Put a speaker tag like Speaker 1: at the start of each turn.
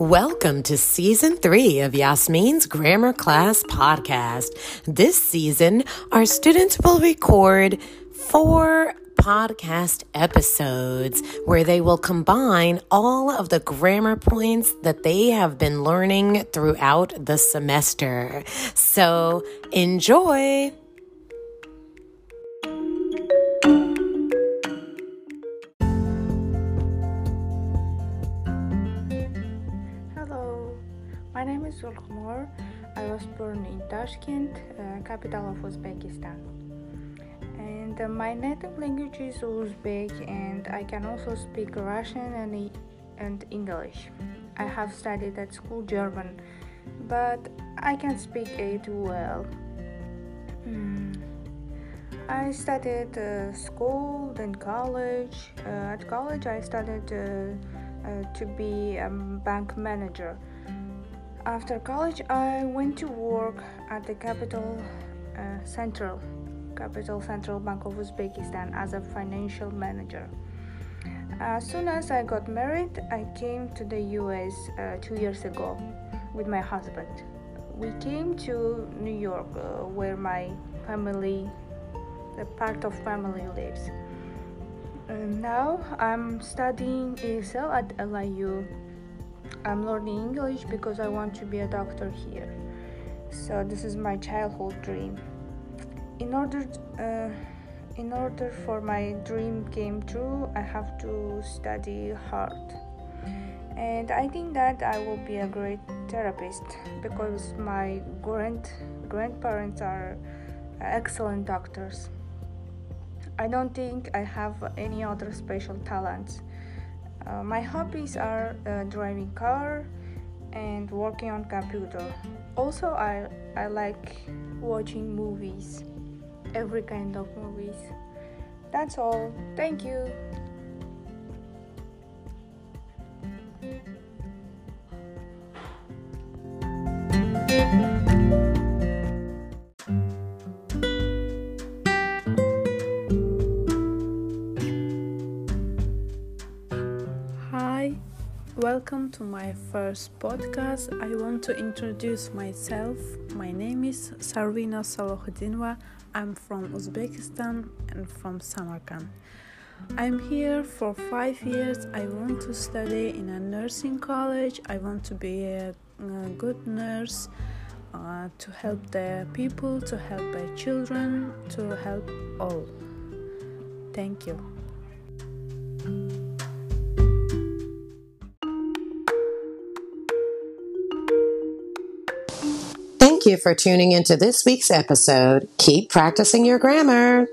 Speaker 1: Welcome to season three of Yasmin's Grammar Class podcast. This season, our students will record four podcast episodes where they will combine all of the grammar points that they have been learning throughout the semester. So enjoy!
Speaker 2: My name is Zulkhmor. I was born in Tashkent, uh, capital of Uzbekistan. And uh, my native language is Uzbek, and I can also speak Russian and, E- and English. I have studied at school German, but I can speak it well. Hmm. I studied uh, school, then college. Uh, at college, I studied uh, uh, to be a bank manager. After college, I went to work at the capital uh, central, capital central bank of Uzbekistan as a financial manager. As soon as I got married, I came to the US uh, two years ago with my husband. We came to New York, uh, where my family, the part of family lives. And now I'm studying ESL at LIU. I'm learning English because I want to be a doctor here. So this is my childhood dream. In order, uh, in order for my dream came true, I have to study hard. And I think that I will be a great therapist because my grand grandparents are excellent doctors. I don't think I have any other special talents. Uh, my hobbies are uh, driving car and working on computer. Also, I I like watching movies, every kind of movies. That's all. Thank you.
Speaker 3: Welcome to my first podcast. I want to introduce myself. My name is Sarvina Salahuddinova. I'm from Uzbekistan and from Samarkand. I'm here for five years. I want to study in a nursing college. I want to be a, a good nurse uh, to help the people, to help the children, to help all. Thank you.
Speaker 1: Thank you for tuning into this week's episode. Keep practicing your grammar.